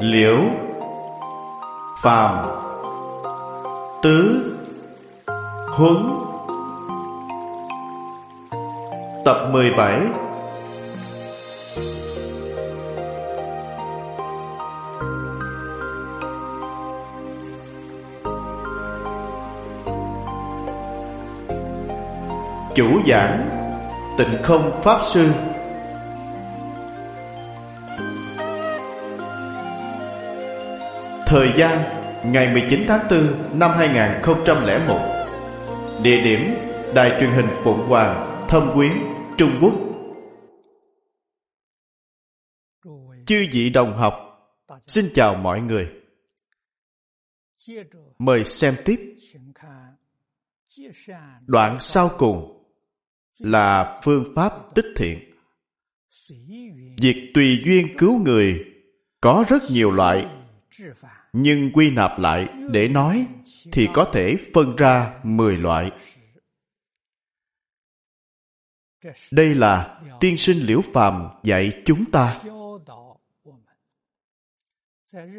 Liễu Phàm Tứ Huấn. Tập 17 Chủ giảng Tịnh không Pháp Sư. Thời gian ngày 19 tháng 4 năm 2001 Địa điểm Đài truyền hình Phụng Hoàng, Thâm Quyến, Trung Quốc. Chư vị đồng học Xin chào mọi người. Mời xem tiếp. Đoạn sau cùng Là phương pháp tích thiện. Việc tùy duyên cứu người Có rất nhiều loại nhưng quy nạp lại để nói thì có thể phân ra 10 loại. Đây là tiên sinh liễu phàm dạy chúng ta.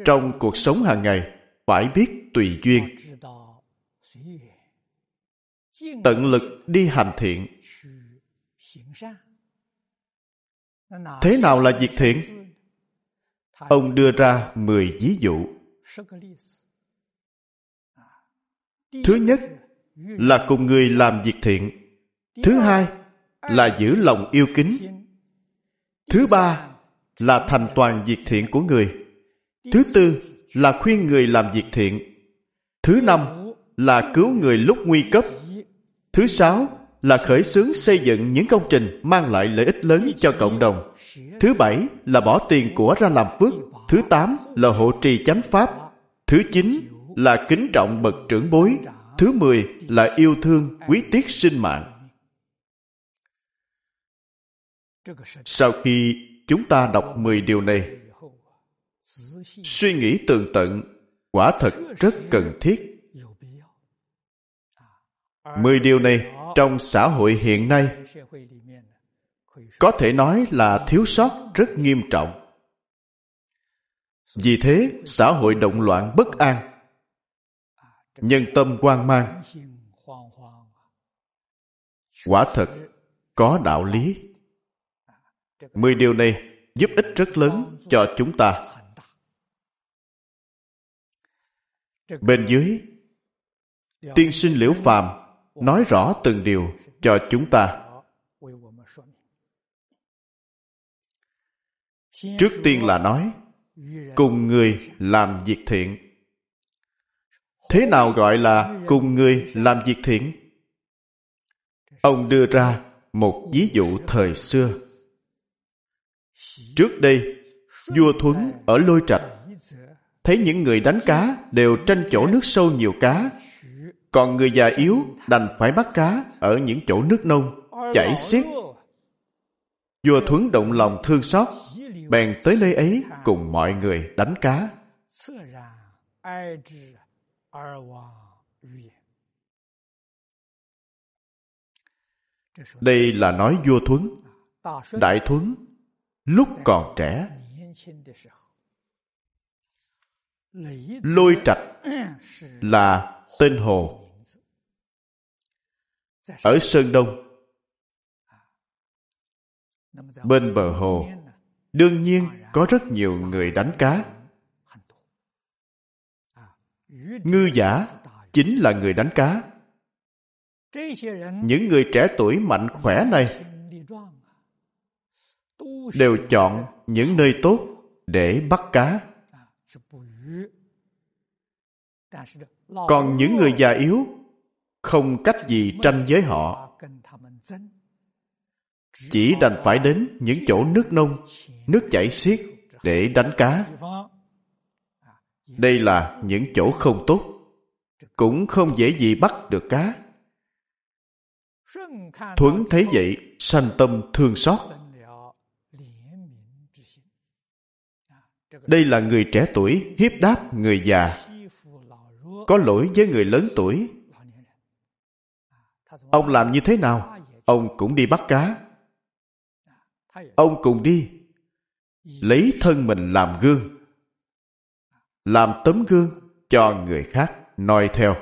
Trong cuộc sống hàng ngày, phải biết tùy duyên. Tận lực đi hành thiện. Thế nào là việc thiện? Ông đưa ra 10 ví dụ. Thứ nhất là cùng người làm việc thiện. Thứ hai là giữ lòng yêu kính. Thứ ba là thành toàn việc thiện của người. Thứ tư là khuyên người làm việc thiện. Thứ năm là cứu người lúc nguy cấp. Thứ sáu là khởi xướng xây dựng những công trình mang lại lợi ích lớn cho cộng đồng. Thứ bảy là bỏ tiền của ra làm phước. Thứ tám là hộ trì chánh pháp. Thứ chín là kính trọng bậc trưởng bối. Thứ mười là yêu thương quý tiết sinh mạng. Sau khi chúng ta đọc mười điều này, suy nghĩ tường tận quả thật rất cần thiết. Mười điều này trong xã hội hiện nay có thể nói là thiếu sót rất nghiêm trọng. Vì thế, xã hội động loạn bất an. Nhân tâm hoang mang. Quả thật, có đạo lý. Mười điều này giúp ích rất lớn cho chúng ta. Bên dưới, tiên sinh liễu phàm nói rõ từng điều cho chúng ta. Trước tiên là nói, cùng người làm việc thiện. Thế nào gọi là cùng người làm việc thiện? Ông đưa ra một ví dụ thời xưa. Trước đây, vua Thuấn ở Lôi Trạch thấy những người đánh cá đều tranh chỗ nước sâu nhiều cá còn người già yếu đành phải bắt cá ở những chỗ nước nông, chảy xiết. Vua Thuấn động lòng thương xót, bèn tới nơi ấy cùng mọi người đánh cá. Đây là nói vua Thuấn, Đại Thuấn, lúc còn trẻ. Lôi trạch là tên hồ ở Sơn Đông. Bên bờ hồ, đương nhiên, có rất nhiều người đánh cá. Ngư giả chính là người đánh cá. Những người trẻ tuổi mạnh khỏe này đều chọn những nơi tốt để bắt cá. Còn những người già yếu không cách gì tranh với họ chỉ đành phải đến những chỗ nước nông, nước chảy xiết để đánh cá. Đây là những chỗ không tốt, cũng không dễ gì bắt được cá. Thuấn thấy vậy, sanh tâm thương xót. Đây là người trẻ tuổi, hiếp đáp người già. Có lỗi với người lớn tuổi. Ông làm như thế nào? Ông cũng đi bắt cá. Ông cùng đi. lấy thân mình làm gương. Làm tấm gương cho người khác noi theo.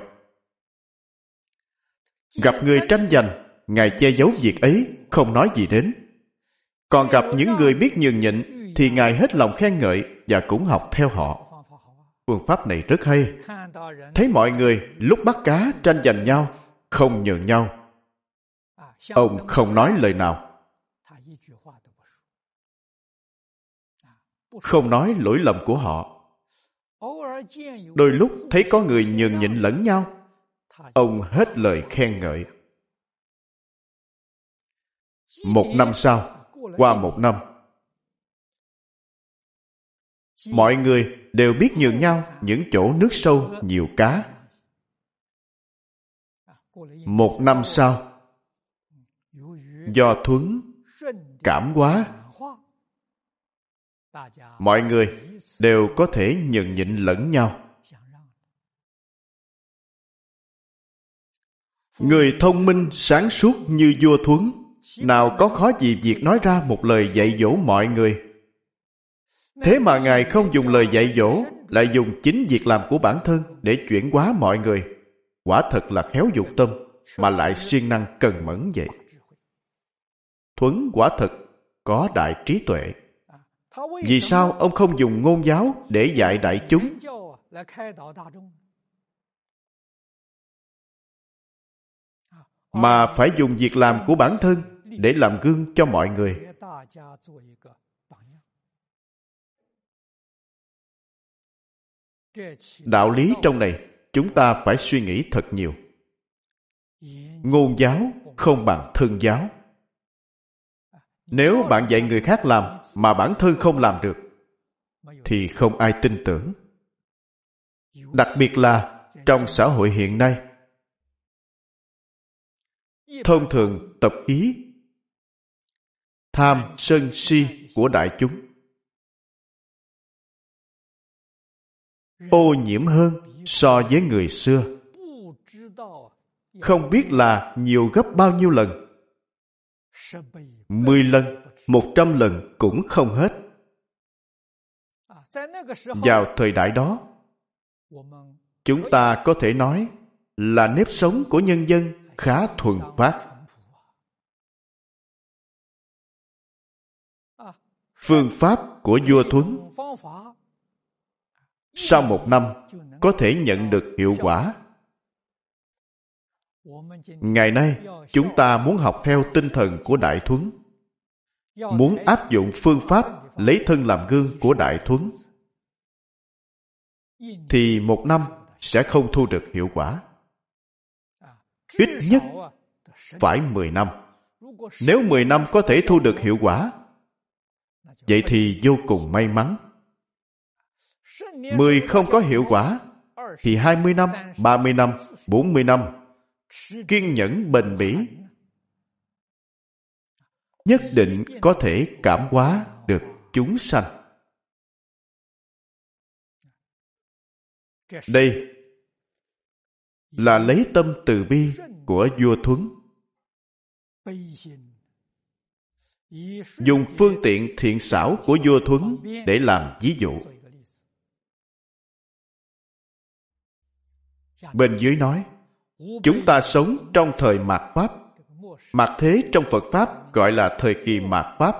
Gặp người tranh giành ngài che giấu việc ấy không nói gì đến. Còn gặp những người biết nhường nhịn thì ngài hết lòng khen ngợi và cũng học theo họ. Phương pháp này rất hay. Thấy mọi người lúc bắt cá tranh giành nhau không nhường nhau. Ông không nói lời nào không nói lỗi lầm của họ. Đôi lúc thấy có người nhường nhịn lẫn nhau, ông hết lời khen ngợi. Một năm sau, qua một năm, mọi người đều biết nhường nhau những chỗ nước sâu nhiều cá. Một năm sau, do thuấn, cảm quá mọi người đều có thể nhường nhịn lẫn nhau. Người thông minh, sáng suốt như vua thuấn, nào có khó gì việc nói ra một lời dạy dỗ mọi người? Thế mà ngài không dùng lời dạy dỗ, lại dùng chính việc làm của bản thân để chuyển hóa mọi người. Quả thật là khéo dục tâm, mà lại siêng năng cần mẫn vậy. Thuấn quả thật có đại trí tuệ vì sao ông không dùng ngôn giáo để dạy đại chúng? Mà phải dùng việc làm của bản thân để làm gương cho mọi người. Đạo lý trong này chúng ta phải suy nghĩ thật nhiều. Ngôn giáo không bằng thân giáo. Nếu bạn dạy người khác làm mà bản thân không làm được, thì không ai tin tưởng. Đặc biệt là trong xã hội hiện nay, thông thường tập ý tham sân si của đại chúng. Ô nhiễm hơn so với người xưa. Không biết là nhiều gấp bao nhiêu lần mười lần, một trăm lần cũng không hết. Vào thời đại đó, chúng ta có thể nói là nếp sống của nhân dân khá thuần phát. Phương pháp của vua Thuấn sau một năm có thể nhận được hiệu quả ngày nay chúng ta muốn học theo tinh thần của đại thuấn muốn áp dụng phương pháp lấy thân làm gương của đại thuấn thì một năm sẽ không thu được hiệu quả. Ít nhất phải mười năm. Nếu mười năm có thể thu được hiệu quả vậy thì vô cùng may mắn. Mười không có hiệu quả thì hai mươi năm, ba mươi năm, bốn mươi năm kiên nhẫn bền bỉ nhất định có thể cảm hóa được chúng sanh đây là lấy tâm từ bi của vua thuấn dùng phương tiện thiện xảo của vua thuấn để làm ví dụ bên dưới nói, Chúng ta sống trong thời mạt Pháp. Mạt thế trong Phật Pháp gọi là thời kỳ mạt Pháp.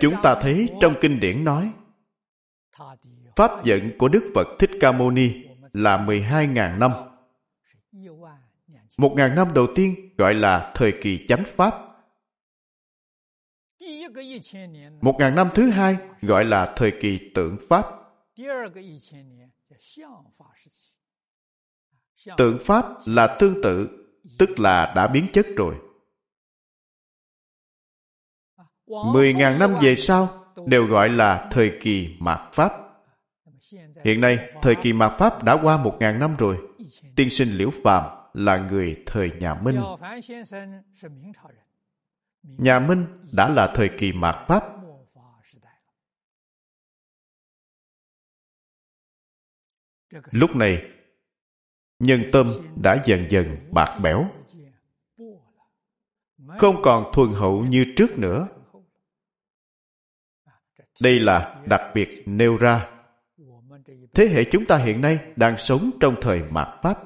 Chúng ta thấy trong kinh điển nói, Pháp giận của Đức Phật Thích Ca Mâu Ni là 12.000 năm. Một ngàn năm đầu tiên gọi là thời kỳ chánh Pháp. Một ngàn năm thứ hai gọi là thời kỳ tượng Pháp. Tượng Pháp là tương tự, tức là đã biến chất rồi. Mười ngàn năm về sau đều gọi là thời kỳ mạt Pháp. Hiện nay, thời kỳ mạt Pháp đã qua một ngàn năm rồi. Tiên sinh Liễu Phàm là người thời nhà Minh. Nhà Minh đã là thời kỳ mạt Pháp Lúc này, nhân tâm đã dần dần bạc bẽo. không còn thuần hậu như trước nữa. Đây là đặc biệt nêu ra. Thế hệ chúng ta hiện nay đang sống trong thời mạt pháp.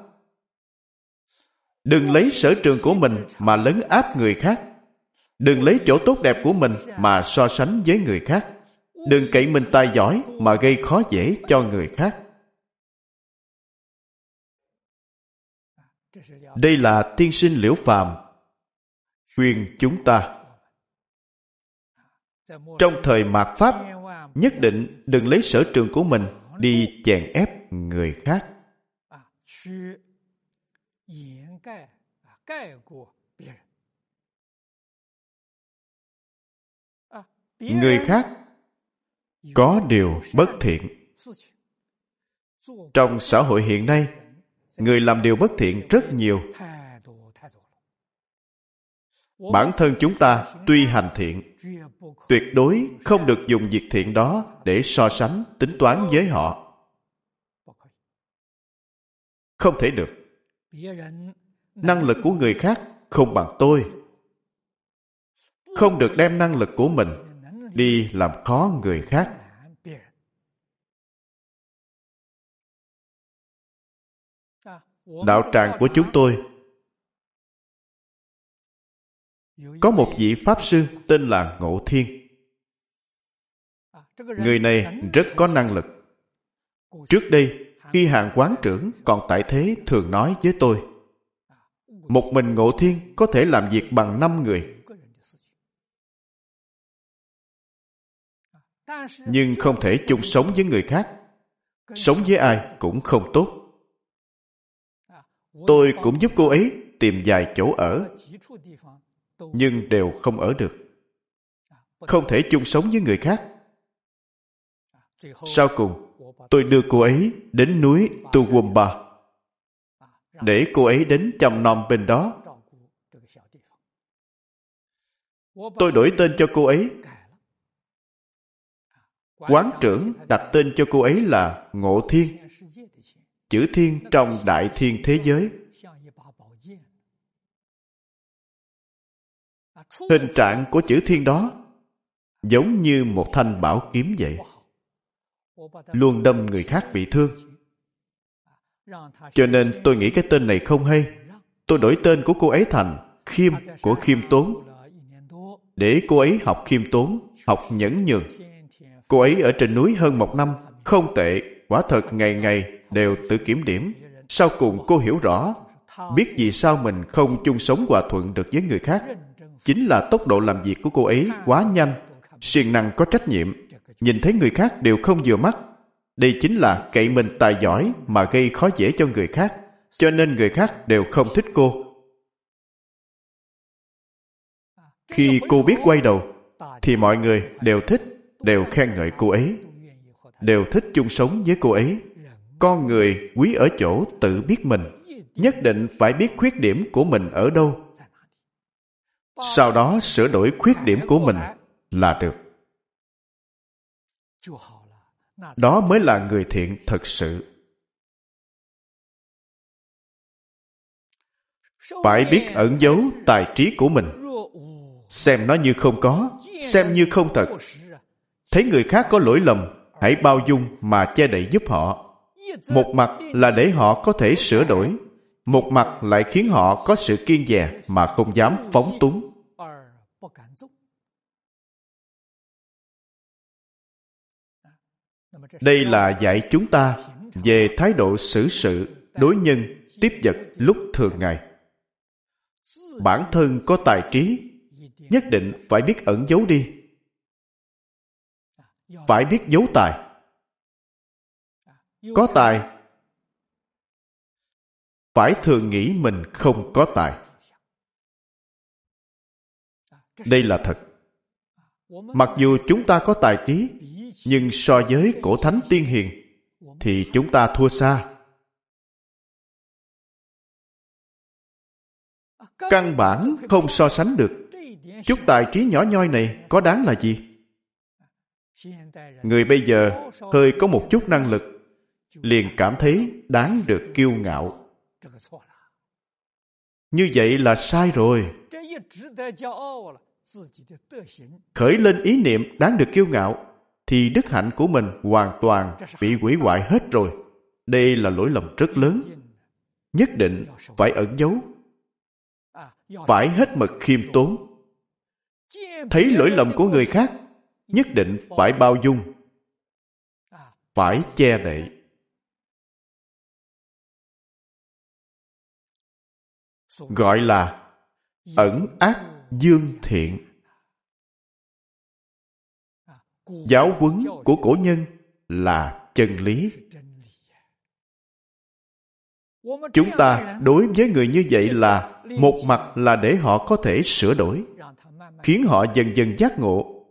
Đừng lấy sở trường của mình mà lấn áp người khác. Đừng lấy chỗ tốt đẹp của mình mà so sánh với người khác. Đừng cậy mình tài giỏi mà gây khó dễ cho người khác. Đây là tiên sinh liễu phàm khuyên chúng ta. Trong thời mạt pháp, nhất định đừng lấy sở trường của mình đi chèn ép người khác. Người khác có điều bất thiện. Trong xã hội hiện nay người làm điều bất thiện rất nhiều. Bản thân chúng ta tuy hành thiện, tuyệt đối không được dùng việc thiện đó để so sánh, tính toán với họ. Không thể được. Năng lực của người khác không bằng tôi. Không được đem năng lực của mình đi làm khó người khác. Đạo tràng của chúng tôi. Có một vị pháp sư tên là ngộ thiên. Người này rất có năng lực. Trước đây khi hàng quán trưởng còn tại thế thường nói với tôi một mình ngộ thiên có thể làm việc bằng năm người. Nhưng không thể chung sống với người khác. Sống với ai cũng không tốt tôi cũng giúp cô ấy tìm vài chỗ ở nhưng đều không ở được. Không thể chung sống với người khác. Sau cùng tôi đưa cô ấy đến núi Tuwumba để cô ấy đến chăm nom bên đó. Tôi đổi tên cho cô ấy. Quán trưởng đặt tên cho cô ấy là Ngộ Thiên. Chữ Thiên trong Đại Thiên thế giới. Hình trạng của chữ Thiên đó giống như một thanh bảo kiếm vậy. Luôn đâm người khác bị thương. Cho nên tôi nghĩ cái tên này không hay. Tôi đổi tên của cô ấy thành khiêm của khiêm tốn. Để cô ấy học khiêm tốn, học nhẫn nhường. Cô ấy ở trên núi hơn một năm, không tệ, quả thật ngày ngày đều tự kiểm điểm sau cùng cô hiểu rõ biết vì sao mình không chung sống hòa thuận được với người khác chính là tốc độ làm việc của cô ấy quá nhanh siêng năng có trách nhiệm nhìn thấy người khác đều không vừa mắt. Đây chính là cậy mình tài giỏi mà gây khó dễ cho người khác, cho nên người khác đều không thích cô. Khi cô biết quay đầu, thì mọi người đều thích, đều khen ngợi cô ấy, đều thích chung sống với cô ấy. Con người quý ở chỗ tự biết mình, nhất định phải biết khuyết điểm của mình ở đâu. Sau đó sửa đổi khuyết điểm của mình là được. Đó mới là người thiện thật sự. Phải biết ẩn giấu tài trí của mình. Xem nó như không có xem như không thật. Thấy người khác có lỗi lầm hãy bao dung mà che đậy giúp họ một mặt là để họ có thể sửa đổi, một mặt lại khiến họ có sự kiên dè mà không dám phóng túng. Đây là dạy chúng ta về thái độ xử sự đối nhân tiếp vật lúc thường ngày. Bản thân có tài trí, nhất định phải biết ẩn giấu đi. Phải biết giấu tài có tài. Phải thường nghĩ mình không có tài. Đây là thật. Mặc dù chúng ta có tài trí, nhưng so với cổ thánh tiên hiền, thì chúng ta thua xa. Căn bản không so sánh được. Chút tài trí nhỏ nhoi này có đáng là gì? Người bây giờ hơi có một chút năng lực liền cảm thấy đáng được kiêu ngạo. Như vậy là sai rồi. Khởi lên ý niệm đáng được kiêu ngạo, thì đức hạnh của mình hoàn toàn bị hủy hoại hết rồi. Đây là lỗi lầm rất lớn. Nhất định phải ẩn giấu. Phải hết mực khiêm tốn. Thấy lỗi lầm của người khác, nhất định phải bao dung. Phải che đậy. Gọi là ẩn ác dương thiện. Giáo huấn của cổ nhân là chân lý. Chúng ta đối với người như vậy là một mặt là để họ có thể sửa đổi, khiến họ dần dần giác ngộ,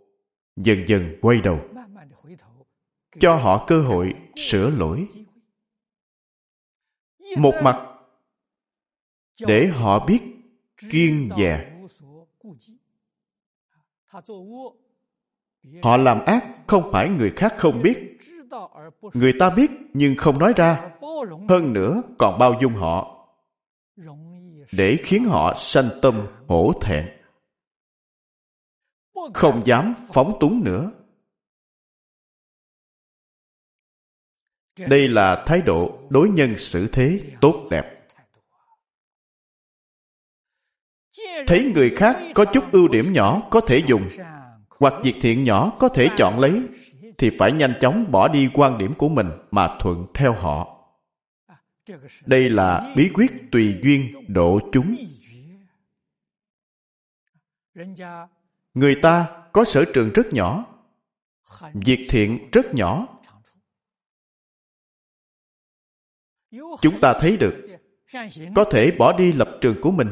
dần dần quay đầu, cho họ cơ hội sửa lỗi. Một mặt để họ biết kiên dè. Họ làm ác không phải người khác không biết. Người ta biết nhưng không nói ra. Hơn nữa còn bao dung họ để khiến họ sanh tâm hổ thẹn. Không dám phóng túng nữa. Đây là thái độ đối nhân xử thế tốt đẹp thấy người khác có chút ưu điểm nhỏ có thể dùng, hoặc việc thiện nhỏ có thể chọn lấy, thì phải nhanh chóng bỏ đi quan điểm của mình mà thuận theo họ. Đây là bí quyết tùy duyên độ chúng. Người ta có sở trường rất nhỏ, việc thiện rất nhỏ. Chúng ta thấy được, có thể bỏ đi lập trường của mình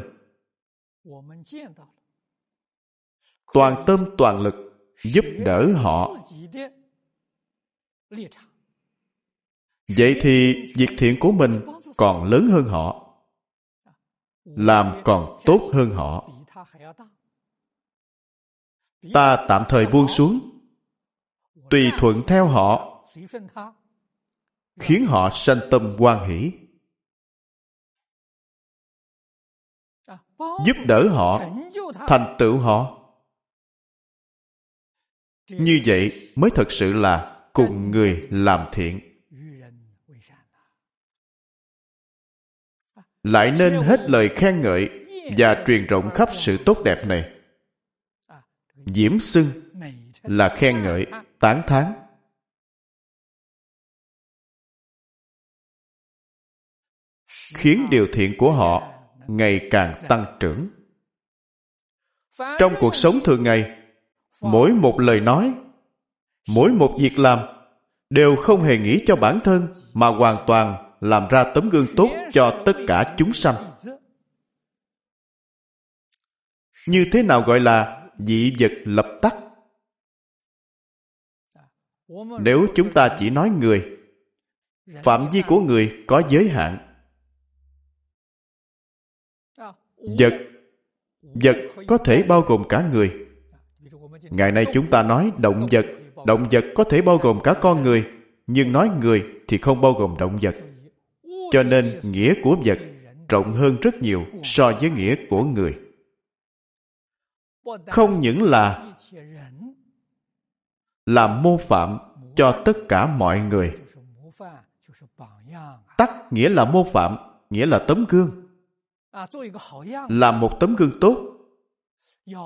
toàn tâm toàn lực giúp đỡ họ. vậy thì việc thiện của mình còn lớn hơn họ. Làm còn tốt hơn họ. ta. Tạm thời buông xuống. Tùy thuận theo họ. khiến họ sanh tâm quan hỷ giúp đỡ họ, thành tựu họ. Như vậy mới thật sự là cùng người làm thiện. Lại nên hết lời khen ngợi và truyền rộng khắp sự tốt đẹp này. Diễm xưng là khen ngợi, tán thán. Khiến điều thiện của họ ngày càng tăng trưởng. Trong cuộc sống thường ngày, mỗi một lời nói, mỗi một việc làm đều không hề nghĩ cho bản thân mà hoàn toàn làm ra tấm gương tốt cho tất cả chúng sanh. Như thế nào gọi là dị vật lập tắc? Nếu chúng ta chỉ nói người, phạm vi của người có giới hạn vật vật có thể bao gồm cả người. Ngày nay chúng ta nói động vật động vật có thể bao gồm cả con người, nhưng nói người thì không bao gồm động vật. Cho nên nghĩa của vật rộng hơn rất nhiều so với nghĩa của người. Không những là làm mô phạm cho tất cả mọi người. Tắc nghĩa là mô phạm, nghĩa là tấm gương làm một tấm gương tốt.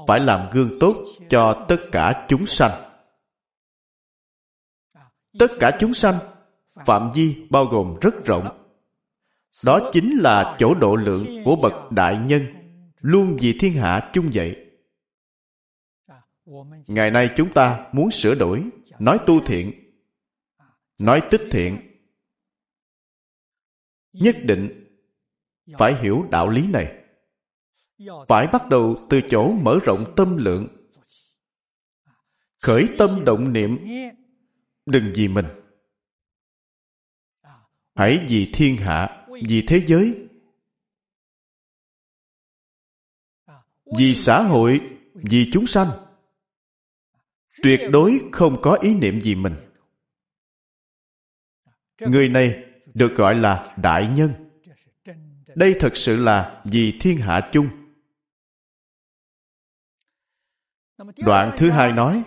Phải làm gương tốt cho tất cả chúng sanh. Tất cả chúng sanh phạm vi bao gồm rất rộng. Đó chính là chỗ độ lượng của bậc đại nhân luôn vì thiên hạ chung vậy. Ngày nay chúng ta muốn sửa đổi nói tu thiện nói tích thiện. Nhất định phải hiểu đạo lý này. Phải bắt đầu từ chỗ mở rộng tâm lượng. Khởi tâm động niệm. Đừng vì mình. Hãy vì thiên hạ vì thế giới. Vì xã hội vì chúng sanh. Tuyệt đối không có ý niệm gì mình. Người này được gọi là đại nhân đây thật sự là vì thiên hạ chung Đoạn thứ hai nói,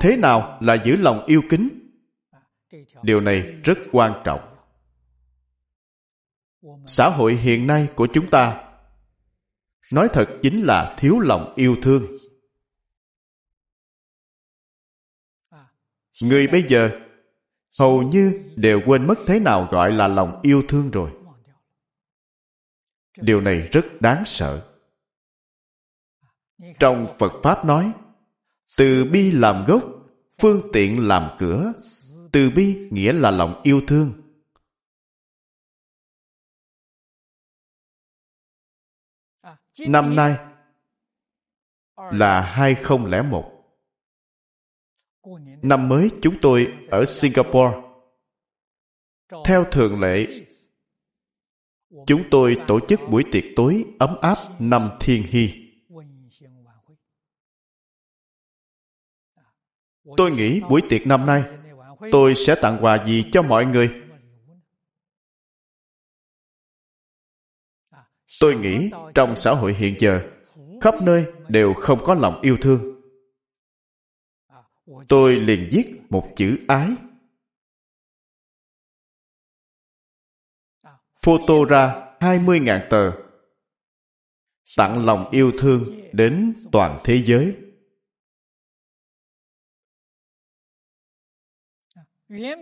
thế nào là giữ lòng yêu kính? Điều này rất quan trọng. Xã hội hiện nay của chúng ta nói thật chính là thiếu lòng yêu thương. Người bây giờ hầu như đều quên mất thế nào gọi là lòng yêu thương rồi. Điều này rất đáng sợ. Trong Phật Pháp nói, từ bi làm gốc, phương tiện làm cửa. Từ bi nghĩa là lòng yêu thương. Năm nay là 2001. Năm mới chúng tôi ở Singapore. Theo thường lệ, chúng tôi tổ chức buổi tiệc tối ấm áp năm thiên hy. Tôi nghĩ buổi tiệc năm nay tôi sẽ tặng quà gì cho mọi người? Tôi nghĩ trong xã hội hiện giờ, khắp nơi đều không có lòng yêu thương. Tôi liền viết một chữ ái. Photo ra 20.000 tờ. Tặng lòng yêu thương đến toàn thế giới.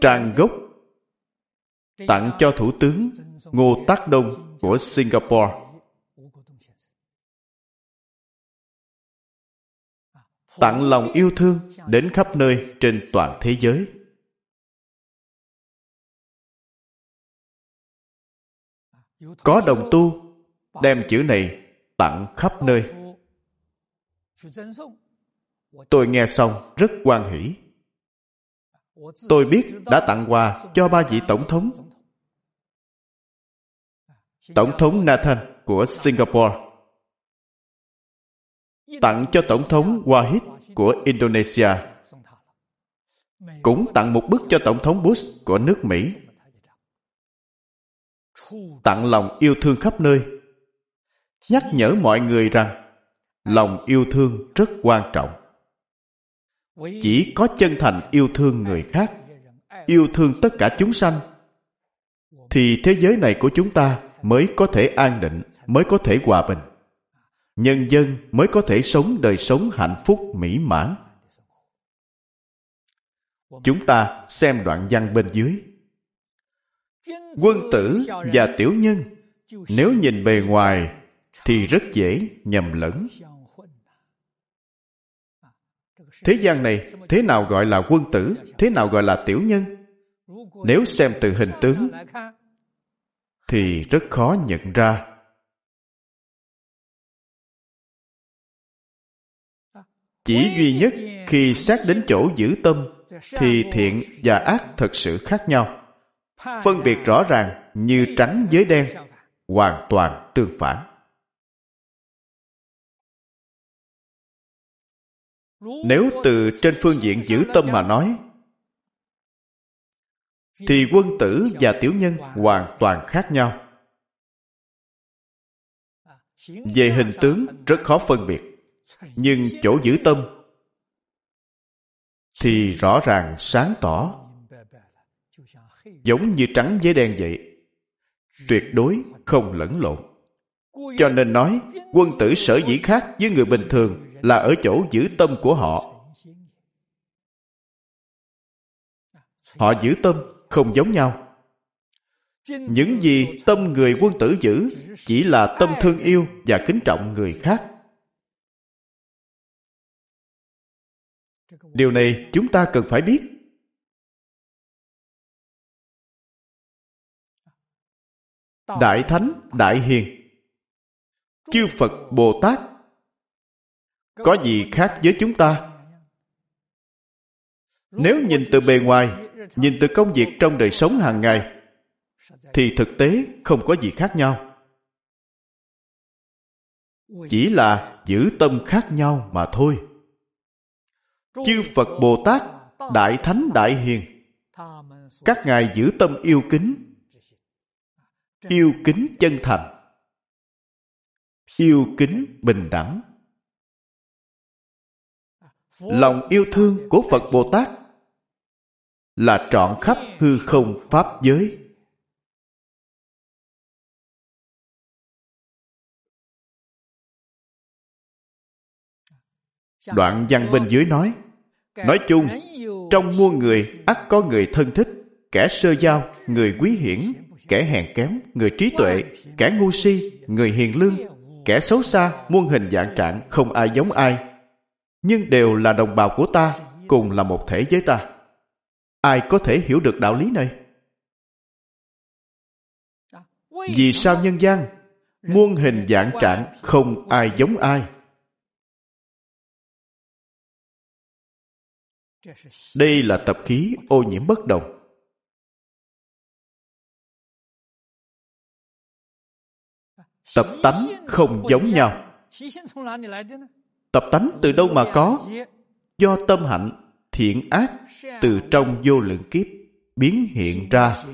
Trang gốc tặng cho Thủ tướng Ngô Tác Đông của Singapore. Tặng lòng yêu thương đến khắp nơi trên toàn thế giới. Có đồng tu, đem chữ này tặng khắp nơi. Tôi nghe xong rất hoan hỷ. Tôi biết đã tặng quà cho ba vị tổng thống. Tổng thống Nathan của Singapore. Tặng cho Tổng thống Wahid của Indonesia. Cũng tặng một bức cho Tổng thống Bush của nước Mỹ. Tặng lòng yêu thương khắp nơi. Nhắc nhở mọi người rằng, lòng yêu thương rất quan trọng. Chỉ có chân thành yêu thương người khác, yêu thương tất cả chúng sanh, thì thế giới này của chúng ta mới có thể an định, mới có thể hòa bình. Nhân dân mới có thể sống đời sống hạnh phúc mỹ mãn. Chúng ta xem đoạn văn bên dưới quân tử và tiểu nhân nếu nhìn bề ngoài thì rất dễ nhầm lẫn Thế gian này, thế nào gọi là quân tử, thế nào gọi là tiểu nhân? Nếu xem từ hình tướng, thì rất khó nhận ra. Chỉ duy nhất khi xét đến chỗ giữ tâm, thì thiện và ác thật sự khác nhau. Phân biệt rõ ràng như trắng với đen, hoàn toàn tương phản. Nếu từ trên phương diện giữ tâm mà nói, thì quân tử và tiểu nhân hoàn toàn khác nhau. Về hình tướng rất khó phân biệt, nhưng chỗ giữ tâm thì rõ ràng sáng tỏ, giống như trắng với đen vậy, tuyệt đối không lẫn lộn. Cho nên nói, quân tử sở dĩ khác với người bình thường là ở chỗ giữ tâm của họ. Họ giữ tâm không giống nhau. Những gì tâm người quân tử giữ chỉ là tâm thương yêu và kính trọng người khác. Điều này chúng ta cần phải biết. Đại Thánh, Đại Hiền. Chư Phật, Bồ Tát. Có gì khác với chúng ta? nếu nhìn từ bề ngoài nhìn từ công việc trong đời sống hàng ngày thì thực tế không có gì khác nhau. Chỉ là giữ tâm khác nhau mà thôi. Chư phật bồ tát đại thánh đại hiền. các ngài giữ tâm yêu kính yêu kính chân thành. Yêu kính bình đẳng. Lòng yêu thương của phật bồ tát là trọn khắp hư không pháp giới. Đoạn văn bên dưới nói nói chung trong muôn người ắt có người thân thích kẻ sơ giao người quý hiển kẻ hèn kém, người trí tuệ, kẻ ngu si, người hiền lương, kẻ xấu xa, muôn hình dạng trạng, không ai giống ai. Nhưng đều là đồng bào của ta, cùng là một thể với ta. Ai có thể hiểu được đạo lý này? Vì sao nhân gian, muôn hình dạng trạng, không ai giống ai? Đây là tập khí ô nhiễm bất đồng. Tập tánh không giống nhau. Tập tánh từ đâu mà có? Do tâm hạnh thiện ác từ trong vô lượng kiếp biến hiện ra.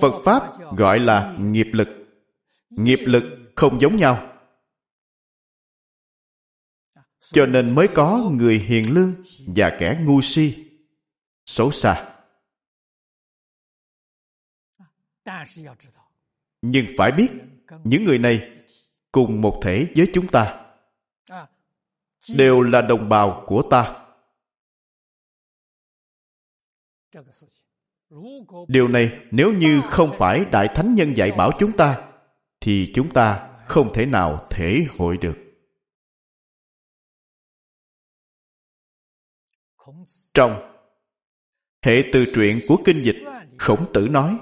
Phật pháp gọi là nghiệp lực. Nghiệp lực không giống nhau. Cho nên mới có người hiền lương và kẻ ngu si xấu xa. Nhưng phải biết, những người này cùng một thể với chúng ta, đều là đồng bào của ta. Điều này nếu như không phải đại thánh nhân dạy bảo chúng ta, thì chúng ta không thể nào thể hội được. Trong hệ từ truyện của kinh dịch, khổng tử nói.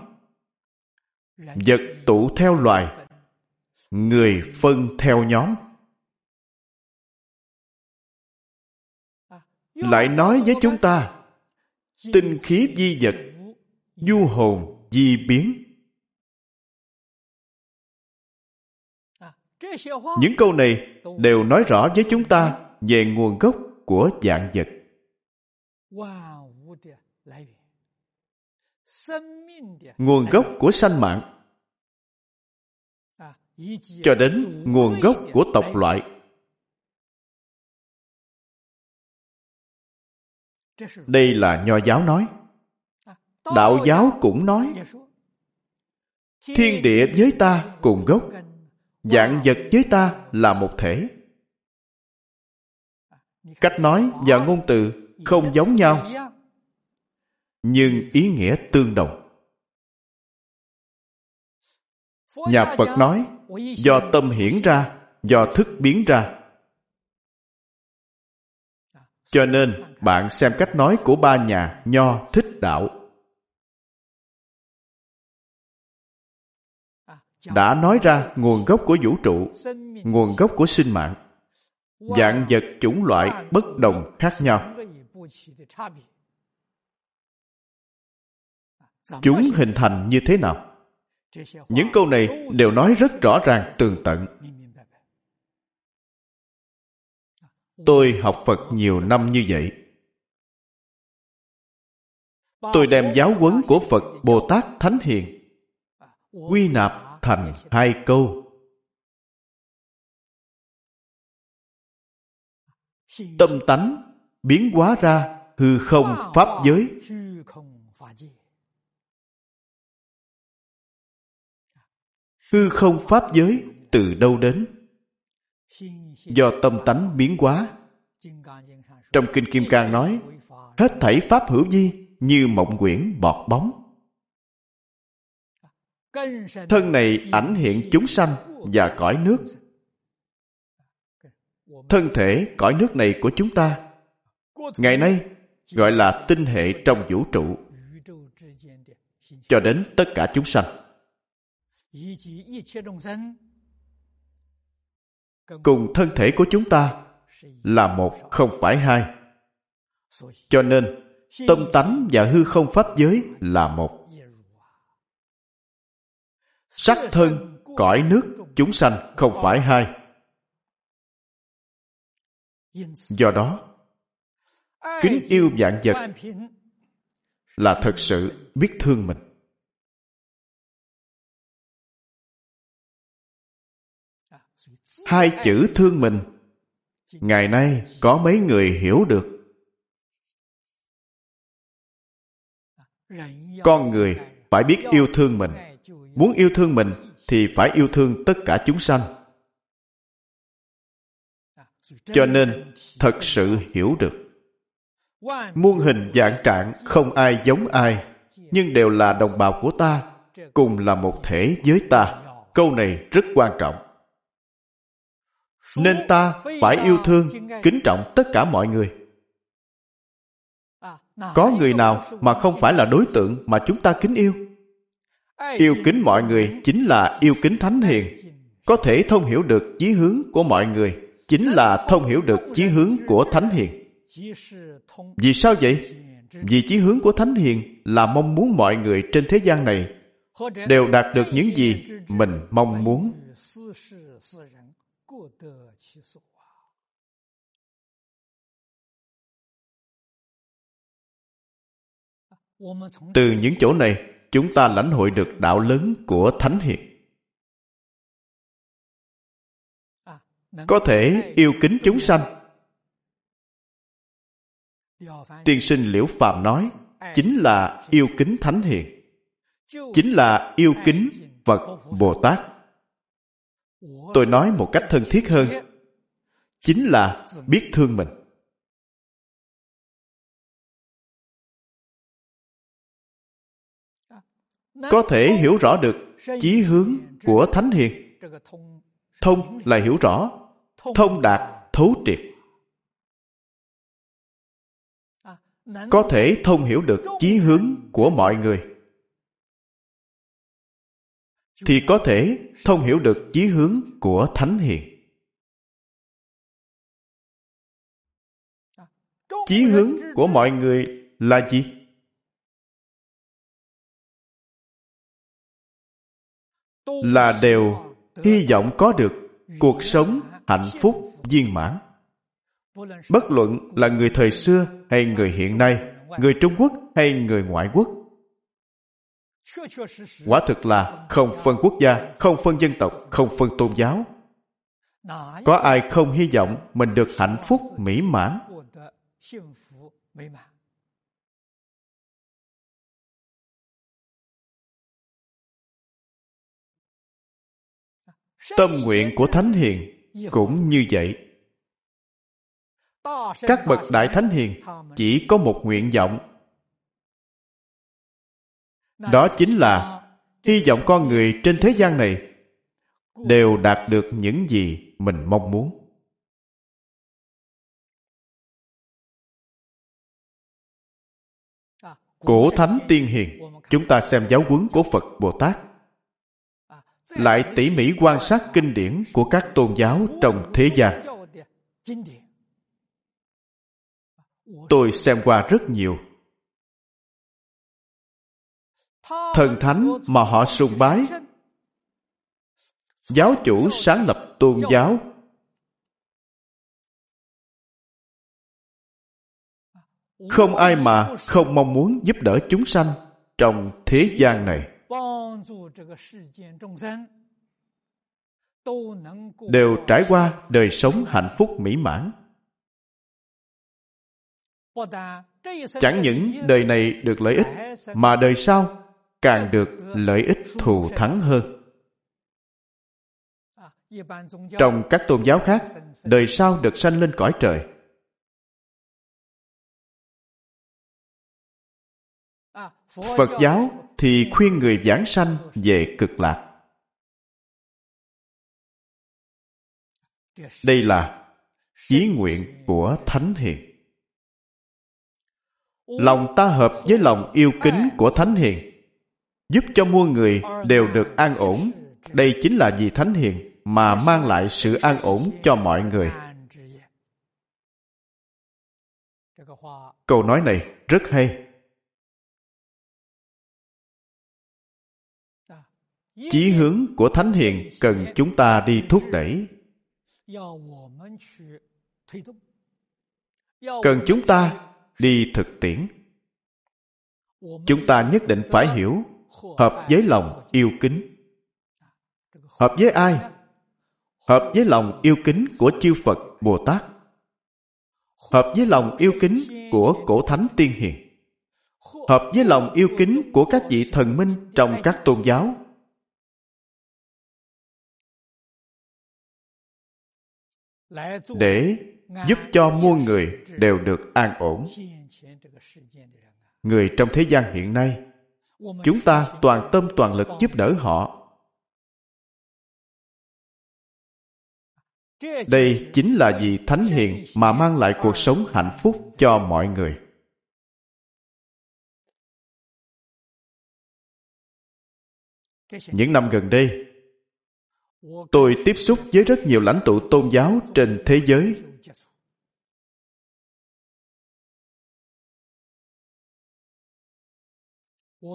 Vật tụ theo loài, người phân theo nhóm. Lại nói với chúng ta, tinh khí di vật du hồn di biến. Những câu này đều nói rõ với chúng ta về nguồn gốc của dạng vật nguồn gốc của sanh mạng. Cho đến nguồn gốc của tộc loại. Đây là nho giáo nói. Đạo giáo cũng nói thiên địa với ta cùng gốc dạng vật với ta là một thể. Cách nói và ngôn từ không giống nhau nhưng ý nghĩa tương đồng. Nhà phật nói, do tâm hiển ra, do thức biến ra. Cho nên, bạn xem cách nói của ba nhà nho thích đạo. Đã nói ra nguồn gốc của vũ trụ, nguồn gốc của sinh mạng. Dạng vật chủng loại bất đồng khác nhau chúng hình thành như thế nào? Những câu này đều nói rất rõ ràng, tường tận. Tôi học phật nhiều năm như vậy. Tôi đem giáo huấn của phật bồ tát thánh hiền, quy nạp thành hai câu. Tâm tánh biến hóa ra hư không pháp giới. Hư không pháp giới từ đâu đến? Do tâm tánh biến hóa. Trong kinh kim cang nói, hết thảy pháp hữu di như mộng quyển bọt bóng. Thân này ảnh hiện chúng sanh và cõi nước. Thân thể cõi nước này của chúng ta, ngày nay gọi là tinh hệ trong vũ trụ. Cho đến tất cả chúng sanh cùng thân thể của chúng ta là một, không phải hai. Cho nên, tâm tánh và hư không pháp giới là một. Sắc thân, cõi nước, chúng sanh không phải hai. Do đó, kính yêu dạng vật là thật sự biết thương mình. Hai chữ thương mình. Ngày nay có mấy người hiểu được? Con người phải biết yêu thương mình. Muốn yêu thương mình thì phải yêu thương tất cả chúng sanh. Cho nên, thật sự hiểu được. Muôn hình dạng trạng không ai giống ai, nhưng đều là đồng bào của ta, cùng là một thể với ta. Câu này rất quan trọng nên ta phải yêu thương kính trọng tất cả mọi người. Có người nào mà không phải là đối tượng mà chúng ta kính yêu? Yêu kính mọi người chính là yêu kính thánh hiền. có thể thông hiểu được chí hướng của mọi người chính là thông hiểu được chí hướng của thánh hiền. vì sao vậy? vì chí hướng của thánh hiền là mong muốn mọi người trên thế gian này đều đạt được những gì mình mong muốn từ những chỗ này chúng ta lãnh hội được đạo lớn của thánh hiền. Có thể yêu kính chúng sanh. Tiên sinh liễu phàm nói chính là yêu kính thánh hiền. Chính là yêu kính phật bồ tát tôi nói một cách thân thiết hơn. Chính là biết thương mình. Có thể hiểu rõ được chí hướng của thánh hiền. Thông là hiểu rõ. Thông đạt, thấu triệt. Có thể thông hiểu được chí hướng của mọi người thì có thể thông hiểu được chí hướng của thánh hiền. Chí hướng của mọi người là gì? Là đều hy vọng có được cuộc sống hạnh phúc viên mãn. Bất luận là người thời xưa hay người hiện nay, người trung quốc hay người ngoại quốc quả thực là không phân quốc gia không phân dân tộc không phân tôn giáo. có ai không hy vọng mình được hạnh phúc mỹ mãn? tâm nguyện của thánh hiền cũng như vậy. Các bậc đại thánh hiền chỉ có một nguyện vọng đó chính là hy vọng con người trên thế gian này đều đạt được những gì mình mong muốn. Cổ thánh tiên hiền, chúng ta xem giáo huấn của phật bồ tát. Lại tỉ mỉ quan sát kinh điển của các tôn giáo trong thế gian. Tôi xem qua rất nhiều. Thần thánh mà họ sùng bái. Giáo chủ sáng lập tôn giáo. Không ai mà không mong muốn giúp đỡ chúng sanh trong thế gian này. Đều trải qua đời sống hạnh phúc mỹ mãn. Chẳng những đời này được lợi ích, mà đời sau càng được lợi ích thù thắng hơn. Trong các tôn giáo khác, đời sau được sanh lên cõi trời. Phật giáo thì khuyên người giảng sanh về cực lạc. Đây là chí nguyện của thánh hiền. Lòng ta hợp với lòng yêu kính của thánh hiền giúp cho muôn người đều được an ổn. Đây chính là vì thánh hiền mà mang lại sự an ổn cho mọi người. Câu nói này rất hay. Chí hướng của thánh hiền cần chúng ta đi thúc đẩy. Cần chúng ta đi thực tiễn. Chúng ta nhất định phải hiểu hợp với lòng yêu kính hợp với ai hợp với lòng yêu kính của chư Phật Bồ Tát, hợp với lòng yêu kính của cổ thánh tiên hiền, hợp với lòng yêu kính của các vị thần minh trong các tôn giáo. Để giúp cho muôn người đều được an ổn. Người trong thế gian hiện nay, chúng ta toàn tâm toàn lực giúp đỡ họ Đây chính là vị Thánh Hiền mà mang lại cuộc sống hạnh phúc cho mọi người. Những năm gần đây, tôi tiếp xúc với rất nhiều lãnh tụ tôn giáo trên thế giới.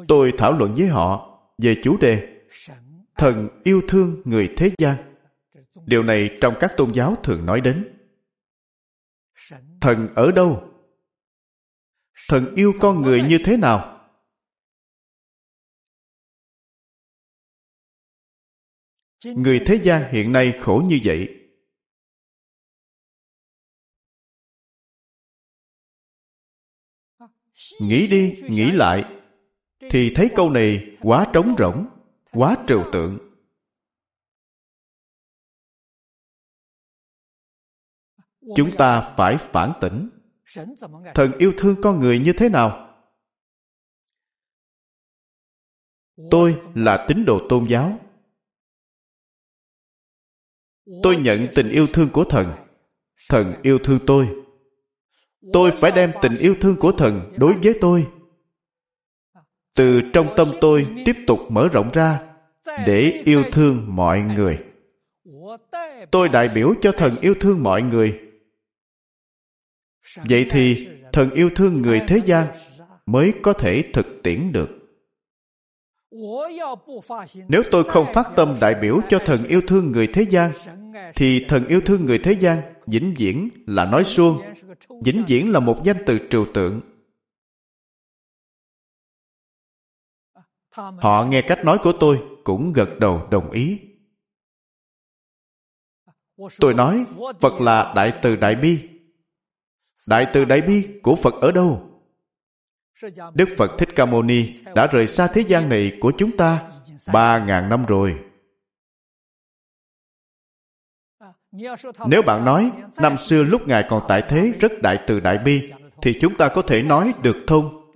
Tôi thảo luận với họ về chủ đề Thần yêu thương người thế gian. Điều này trong các tôn giáo thường nói đến. Thần ở đâu? Thần yêu con người như thế nào? Người thế gian hiện nay khổ như vậy. Nghĩ đi, nghĩ lại, thì thấy câu này quá trống rỗng, quá trừu tượng. chúng ta phải phản tỉnh. Thần yêu thương con người như thế nào? Tôi là tín đồ tôn giáo. Tôi nhận tình yêu thương của thần. Thần yêu thương tôi. Tôi phải đem tình yêu thương của thần đối với tôi từ trong tâm tôi tiếp tục mở rộng ra để yêu thương mọi người tôi đại biểu cho thần yêu thương mọi người Vậy thì thần yêu thương người thế gian mới có thể thực tiễn được. Nếu tôi không phát tâm đại biểu cho thần yêu thương người thế gian, thì thần yêu thương người thế gian vĩnh viễn là nói suông, vĩnh viễn là một danh từ trừu tượng. Họ nghe cách nói của tôi cũng gật đầu đồng ý. Tôi nói Phật là đại từ đại bi Đại từ đại bi của Phật ở đâu? Đức Phật Thích Ca Mâu Ni đã rời xa thế gian này của chúng ta ba ngàn năm rồi. Nếu bạn nói năm xưa lúc Ngài còn tại thế rất đại từ đại bi thì chúng ta có thể nói được thông.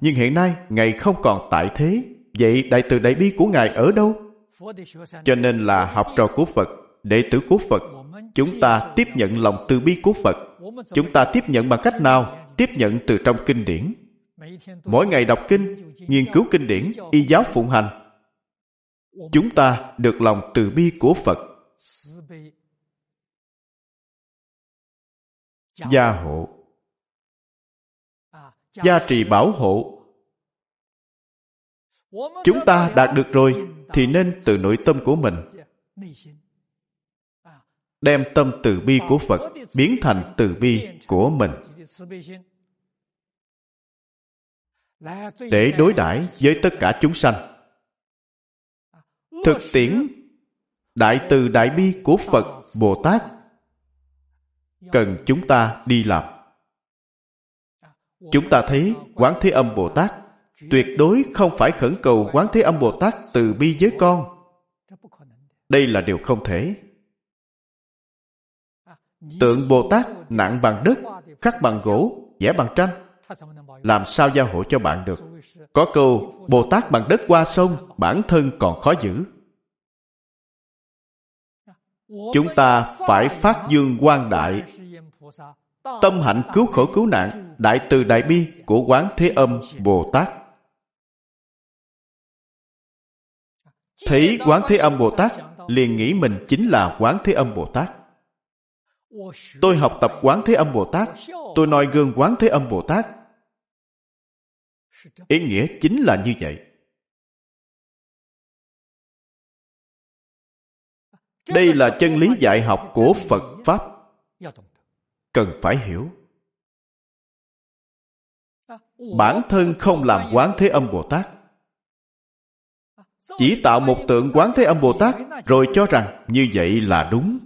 Nhưng hiện nay Ngài không còn tại thế Vậy đại từ đại bi của Ngài ở đâu? Cho nên là học trò của Phật, đệ tử của Phật chúng ta tiếp nhận lòng từ bi của Phật. Chúng ta tiếp nhận bằng cách nào? Tiếp nhận từ trong kinh điển. Mỗi ngày đọc kinh, nghiên cứu kinh điển, y giáo phụng hành. Chúng ta được lòng từ bi của Phật. Gia hộ Gia trì bảo hộ Chúng ta đạt được rồi, thì nên từ nội tâm của mình đem tâm từ bi của Phật biến thành từ bi của mình. Để đối đãi với tất cả chúng sanh. Thực tiễn, đại từ đại bi của Phật Bồ Tát cần chúng ta đi làm. Chúng ta thấy Quán Thế Âm Bồ Tát tuyệt đối không phải khẩn cầu Quán Thế Âm Bồ Tát từ bi với con. Đây là điều không thể. Tượng Bồ Tát nặng bằng đất, khắc bằng gỗ, vẽ bằng tranh. Làm sao giao hộ cho bạn được? Có câu, Bồ Tát bằng đất qua sông, bản thân còn khó giữ. Chúng ta phải phát dương quan đại, tâm hạnh cứu khổ cứu nạn, đại từ đại bi của Quán Thế Âm Bồ Tát. Thấy Quán Thế Âm Bồ Tát, liền nghĩ mình chính là Quán Thế Âm Bồ Tát. Tôi học tập Quán Thế Âm Bồ Tát. Tôi noi gương Quán Thế Âm Bồ Tát. Ý nghĩa chính là như vậy. Đây là chân lý dạy học của Phật Pháp. Cần phải hiểu. Bản thân không làm quán thế âm Bồ Tát. chỉ tạo một tượng quán thế âm bồ tát rồi cho rằng như vậy là đúng.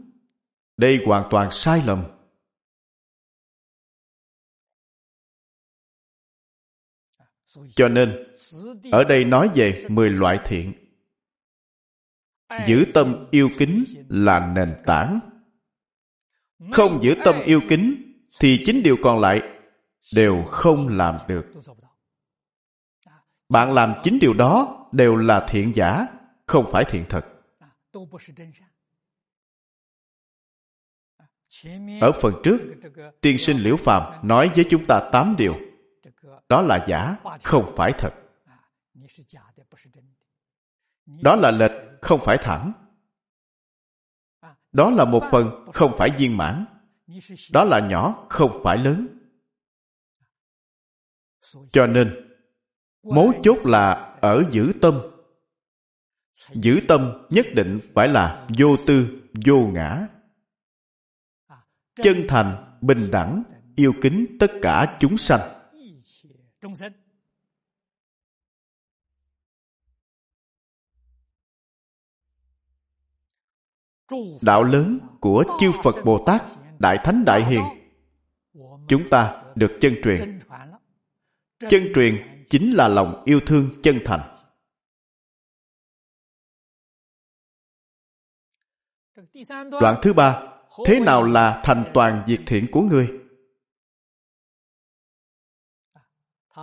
Đây hoàn toàn sai lầm. Cho nên ở đây nói về 10 loại thiện. Giữ tâm yêu kính là nền tảng không giữ tâm yêu kính, thì chính điều còn lại đều không làm được. Bạn làm chính điều đó đều là thiện giả, không phải thiện thật. Ở phần trước, tiên sinh liễu phàm nói với chúng ta tám điều. Đó là giả, không phải thật. Đó là lệch, không phải thẳng đó là một phần không phải viên mãn. Đó là nhỏ, không phải lớn. Cho nên, mấu chốt là ở giữ tâm. Giữ tâm nhất định phải là vô tư, vô ngã. Chân thành, bình đẳng, yêu kính tất cả chúng sanh. Đạo lớn của chư phật bồ tát, đại thánh đại hiền. Chúng ta được chân truyền. Chân truyền chính là lòng yêu thương chân thành. Đoạn thứ ba, thế nào là thành toàn việc thiện của người?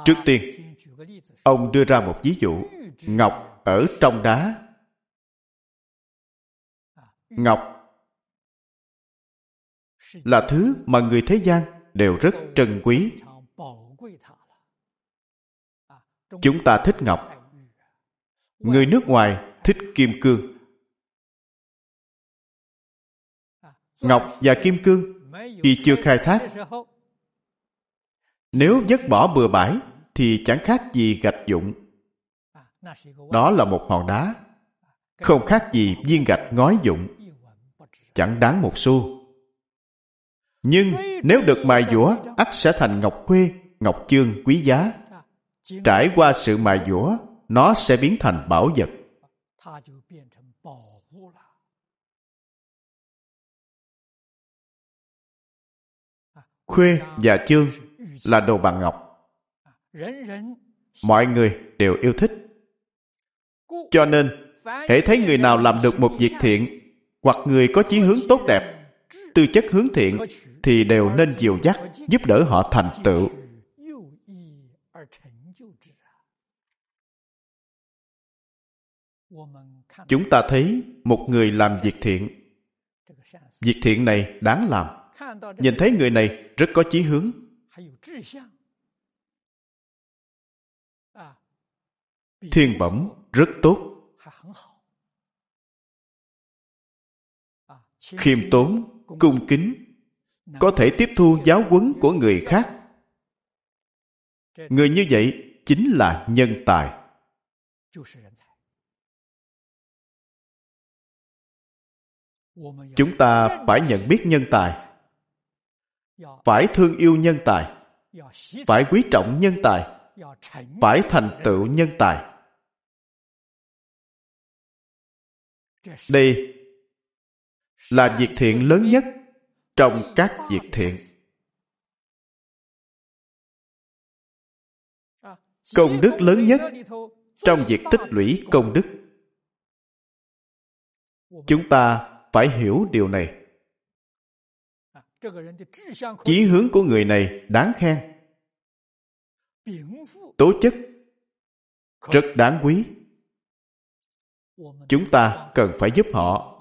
Trước tiên, ông đưa ra một ví dụ, ngọc ở trong đá ngọc. Là thứ mà người thế gian đều rất trân quý. chúng ta thích ngọc. Người nước ngoài thích kim cương. Ngọc và kim cương khi chưa khai thác. nếu vứt bỏ bừa bãi thì chẳng khác gì gạch dụng. Đó là một hòn đá. Không khác gì viên gạch ngói dụng chẳng đáng một xu. Nhưng nếu được mài dũa, ắt sẽ thành ngọc khuê, ngọc chương quý giá. Trải qua sự mài dũa, nó sẽ biến thành bảo vật. Khuê và chương là đồ bằng ngọc. Mọi người đều yêu thích. Cho nên, hễ thấy người nào làm được một việc thiện hoặc người có chí hướng tốt đẹp, tư chất hướng thiện thì đều nên dìu dắt, giúp đỡ họ thành tựu. Chúng ta thấy một người làm việc thiện. Việc thiện này đáng làm. Nhìn thấy người này rất có chí hướng. Thiên bẩm rất tốt. Khiêm tốn, cung kính, có thể tiếp thu giáo huấn của người khác. Người như vậy chính là nhân tài. Chúng ta phải nhận biết nhân tài. Phải thương yêu nhân tài. Phải quý trọng nhân tài. Phải thành tựu nhân tài. Đây là việc thiện lớn nhất trong các việc thiện. Công đức lớn nhất trong việc tích lũy công đức. Chúng ta phải hiểu điều này. Chí hướng của người này đáng khen. Tố chất rất đáng quý. Chúng ta cần phải giúp họ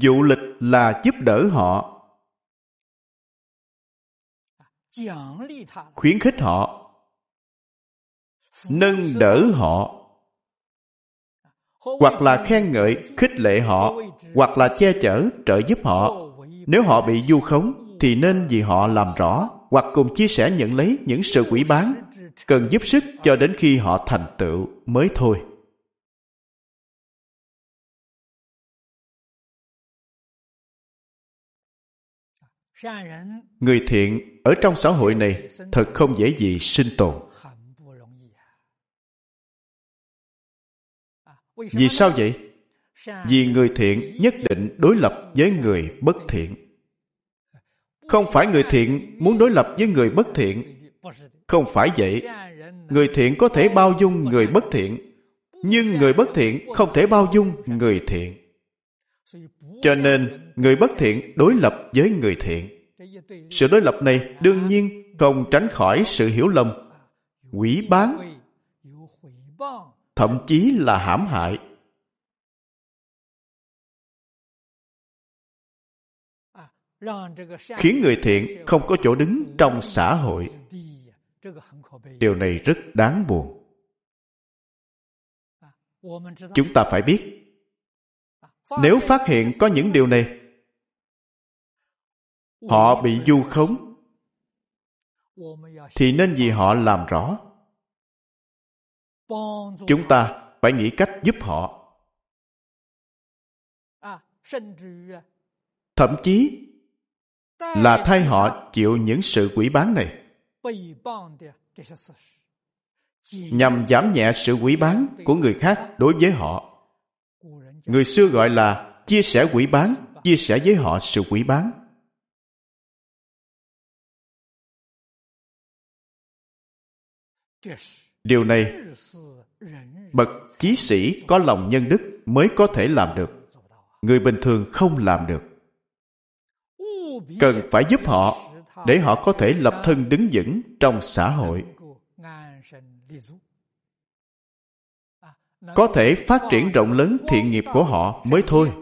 dụ lịch là giúp đỡ họ. Khuyến khích họ. Nâng đỡ họ. Hoặc là khen ngợi, khích lệ họ. Hoặc là che chở, trợ giúp họ. Nếu họ bị du khống, thì nên vì họ làm rõ. Hoặc cùng chia sẻ nhận lấy những sự quỷ bán. Cần giúp sức cho đến khi họ thành tựu mới thôi. Người thiện ở trong xã hội này thật không dễ gì sinh tồn. Vì sao vậy? vì người thiện nhất định đối lập với người bất thiện. Không phải người thiện muốn đối lập với người bất thiện. Không phải vậy. Người thiện có thể bao dung người bất thiện nhưng người bất thiện không thể bao dung người thiện cho nên, người bất thiện đối lập với người thiện. Sự đối lập này đương nhiên không tránh khỏi sự hiểu lầm, quỷ bán, thậm chí là hãm hại. Khiến người thiện không có chỗ đứng trong xã hội. Điều này rất đáng buồn. Chúng ta phải biết nếu phát hiện có những điều này, họ bị du khống, thì nên vì họ làm rõ. Chúng ta phải nghĩ cách giúp họ. Thậm chí là thay họ chịu những sự quỷ bán này. Nhằm giảm nhẹ sự quỷ bán của người khác đối với họ người xưa gọi là chia sẻ quỷ bán, chia sẻ với họ sự quỷ bán. Điều này, bậc chí sĩ có lòng nhân đức mới có thể làm được. Người bình thường không làm được. Cần phải giúp họ để họ có thể lập thân đứng vững trong xã hội có thể phát triển rộng lớn thiện nghiệp của họ mới thôi.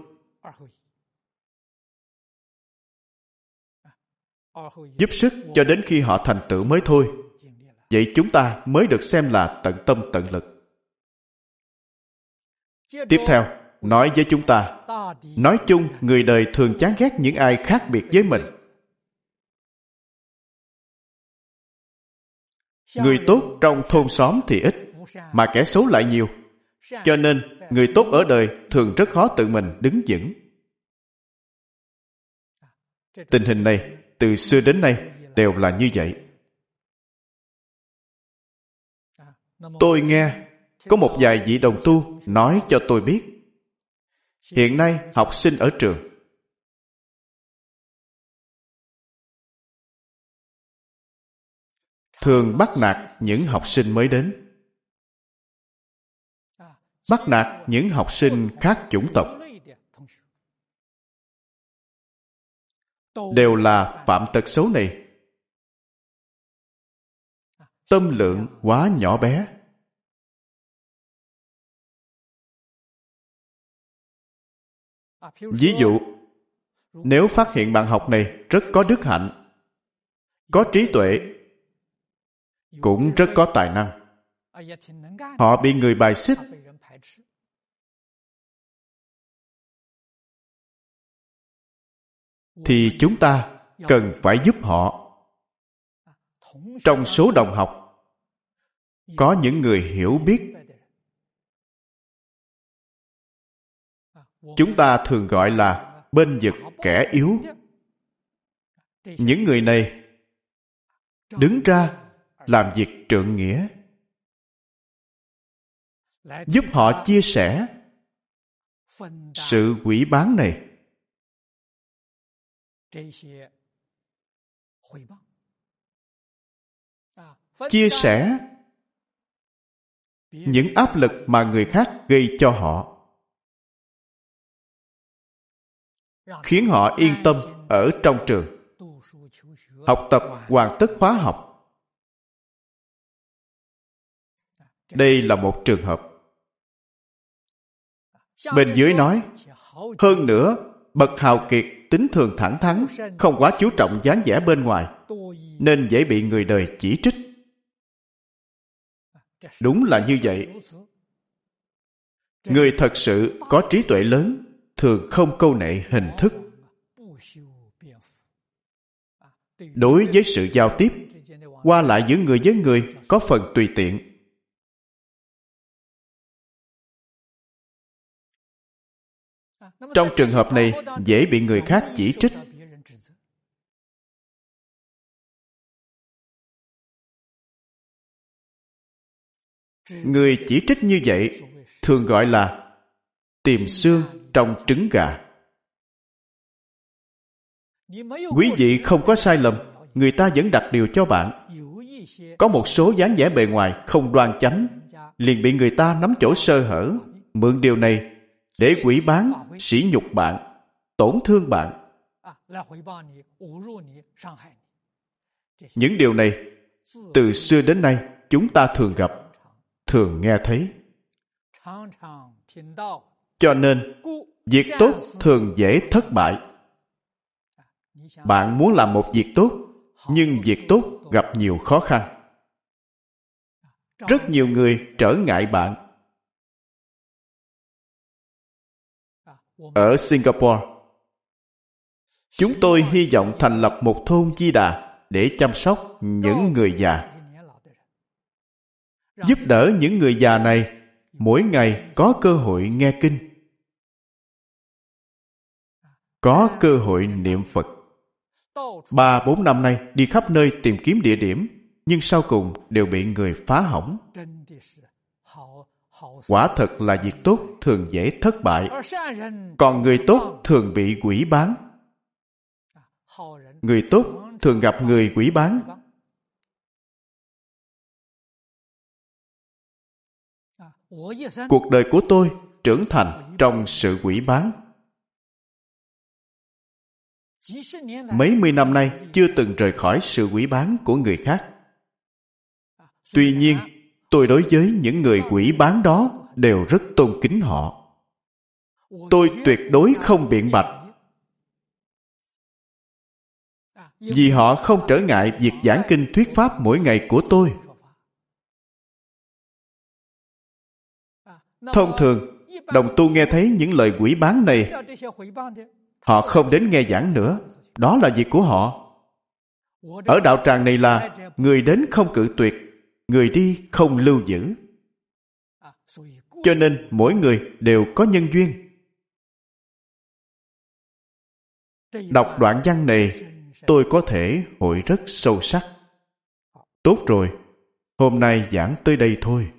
Giúp sức cho đến khi họ thành tựu mới thôi. Vậy chúng ta mới được xem là tận tâm tận lực. Tiếp theo, nói với chúng ta, nói chung người đời thường chán ghét những ai khác biệt với mình. Người tốt trong thôn xóm thì ít, mà kẻ xấu lại nhiều cho nên người tốt ở đời thường rất khó tự mình đứng vững. Tình hình này từ xưa đến nay đều là như vậy. Tôi nghe có một vài vị đồng tu nói cho tôi biết. Hiện nay học sinh ở trường. Thường bắt nạt những học sinh mới đến bắt nạt những học sinh khác chủng tộc. Đều là phạm tật xấu này. Tâm lượng quá nhỏ bé. Ví dụ, nếu phát hiện bạn học này rất có đức hạnh, có trí tuệ, cũng rất có tài năng, họ bị người bài xích thì chúng ta cần phải giúp họ. Trong số đồng học, có những người hiểu biết. Chúng ta thường gọi là bên vực kẻ yếu. Những người này đứng ra làm việc trượng nghĩa giúp họ chia sẻ sự quỷ bán này. Chia sẻ những áp lực mà người khác gây cho họ. Khiến họ yên tâm ở trong trường. Học tập hoàn tất khóa học. Đây là một trường hợp bên dưới nói, hơn nữa, bậc hào kiệt tính thường thẳng thắn, không quá chú trọng dáng vẻ bên ngoài, nên dễ bị người đời chỉ trích. Đúng là như vậy. Người thật sự có trí tuệ lớn, thường không câu nệ hình thức. Đối với sự giao tiếp, qua lại giữa người với người có phần tùy tiện trong trường hợp này, dễ bị người khác chỉ trích. Người chỉ trích như vậy, thường gọi là tìm xương trong trứng gà. Quý vị không có sai lầm, người ta vẫn đặt điều cho bạn. Có một số dáng vẻ bề ngoài không đoan chánh, liền bị người ta nắm chỗ sơ hở. Mượn điều này để quỷ bán, sỉ nhục bạn, tổn thương bạn. Những điều này, từ xưa đến nay, chúng ta thường gặp, thường nghe thấy. Cho nên, việc tốt thường dễ thất bại. Bạn muốn làm một việc tốt, nhưng việc tốt gặp nhiều khó khăn. Rất nhiều người trở ngại bạn. Ở singapore. Chúng tôi hy vọng thành lập một thôn di đà để chăm sóc những người già. Giúp đỡ những người già này, mỗi ngày có cơ hội nghe kinh. Có cơ hội niệm phật. Ba, bốn năm nay đi khắp nơi tìm kiếm địa điểm, nhưng sau cùng đều bị người phá hỏng quả thật là việc tốt thường dễ thất bại còn người tốt thường bị quỷ bán. Người tốt thường gặp người quỷ bán. cuộc đời của tôi trưởng thành trong sự quỷ bán. Mấy mươi năm nay chưa từng rời khỏi sự quỷ bán của người khác. Tuy nhiên tôi đối với những người quỷ bán đó đều rất tôn kính họ. Tôi tuyệt đối không biện bạch. Vì họ không trở ngại việc giảng kinh thuyết pháp mỗi ngày của tôi. Thông thường, đồng tu nghe thấy những lời quỷ bán này, họ không đến nghe giảng nữa. Đó là việc của họ. Ở đạo tràng này là người đến không cự tuyệt người đi không lưu giữ. Cho nên mỗi người đều có nhân duyên. Đọc đoạn văn này, tôi có thể hội rất sâu sắc. Tốt rồi, hôm nay giảng tới đây thôi.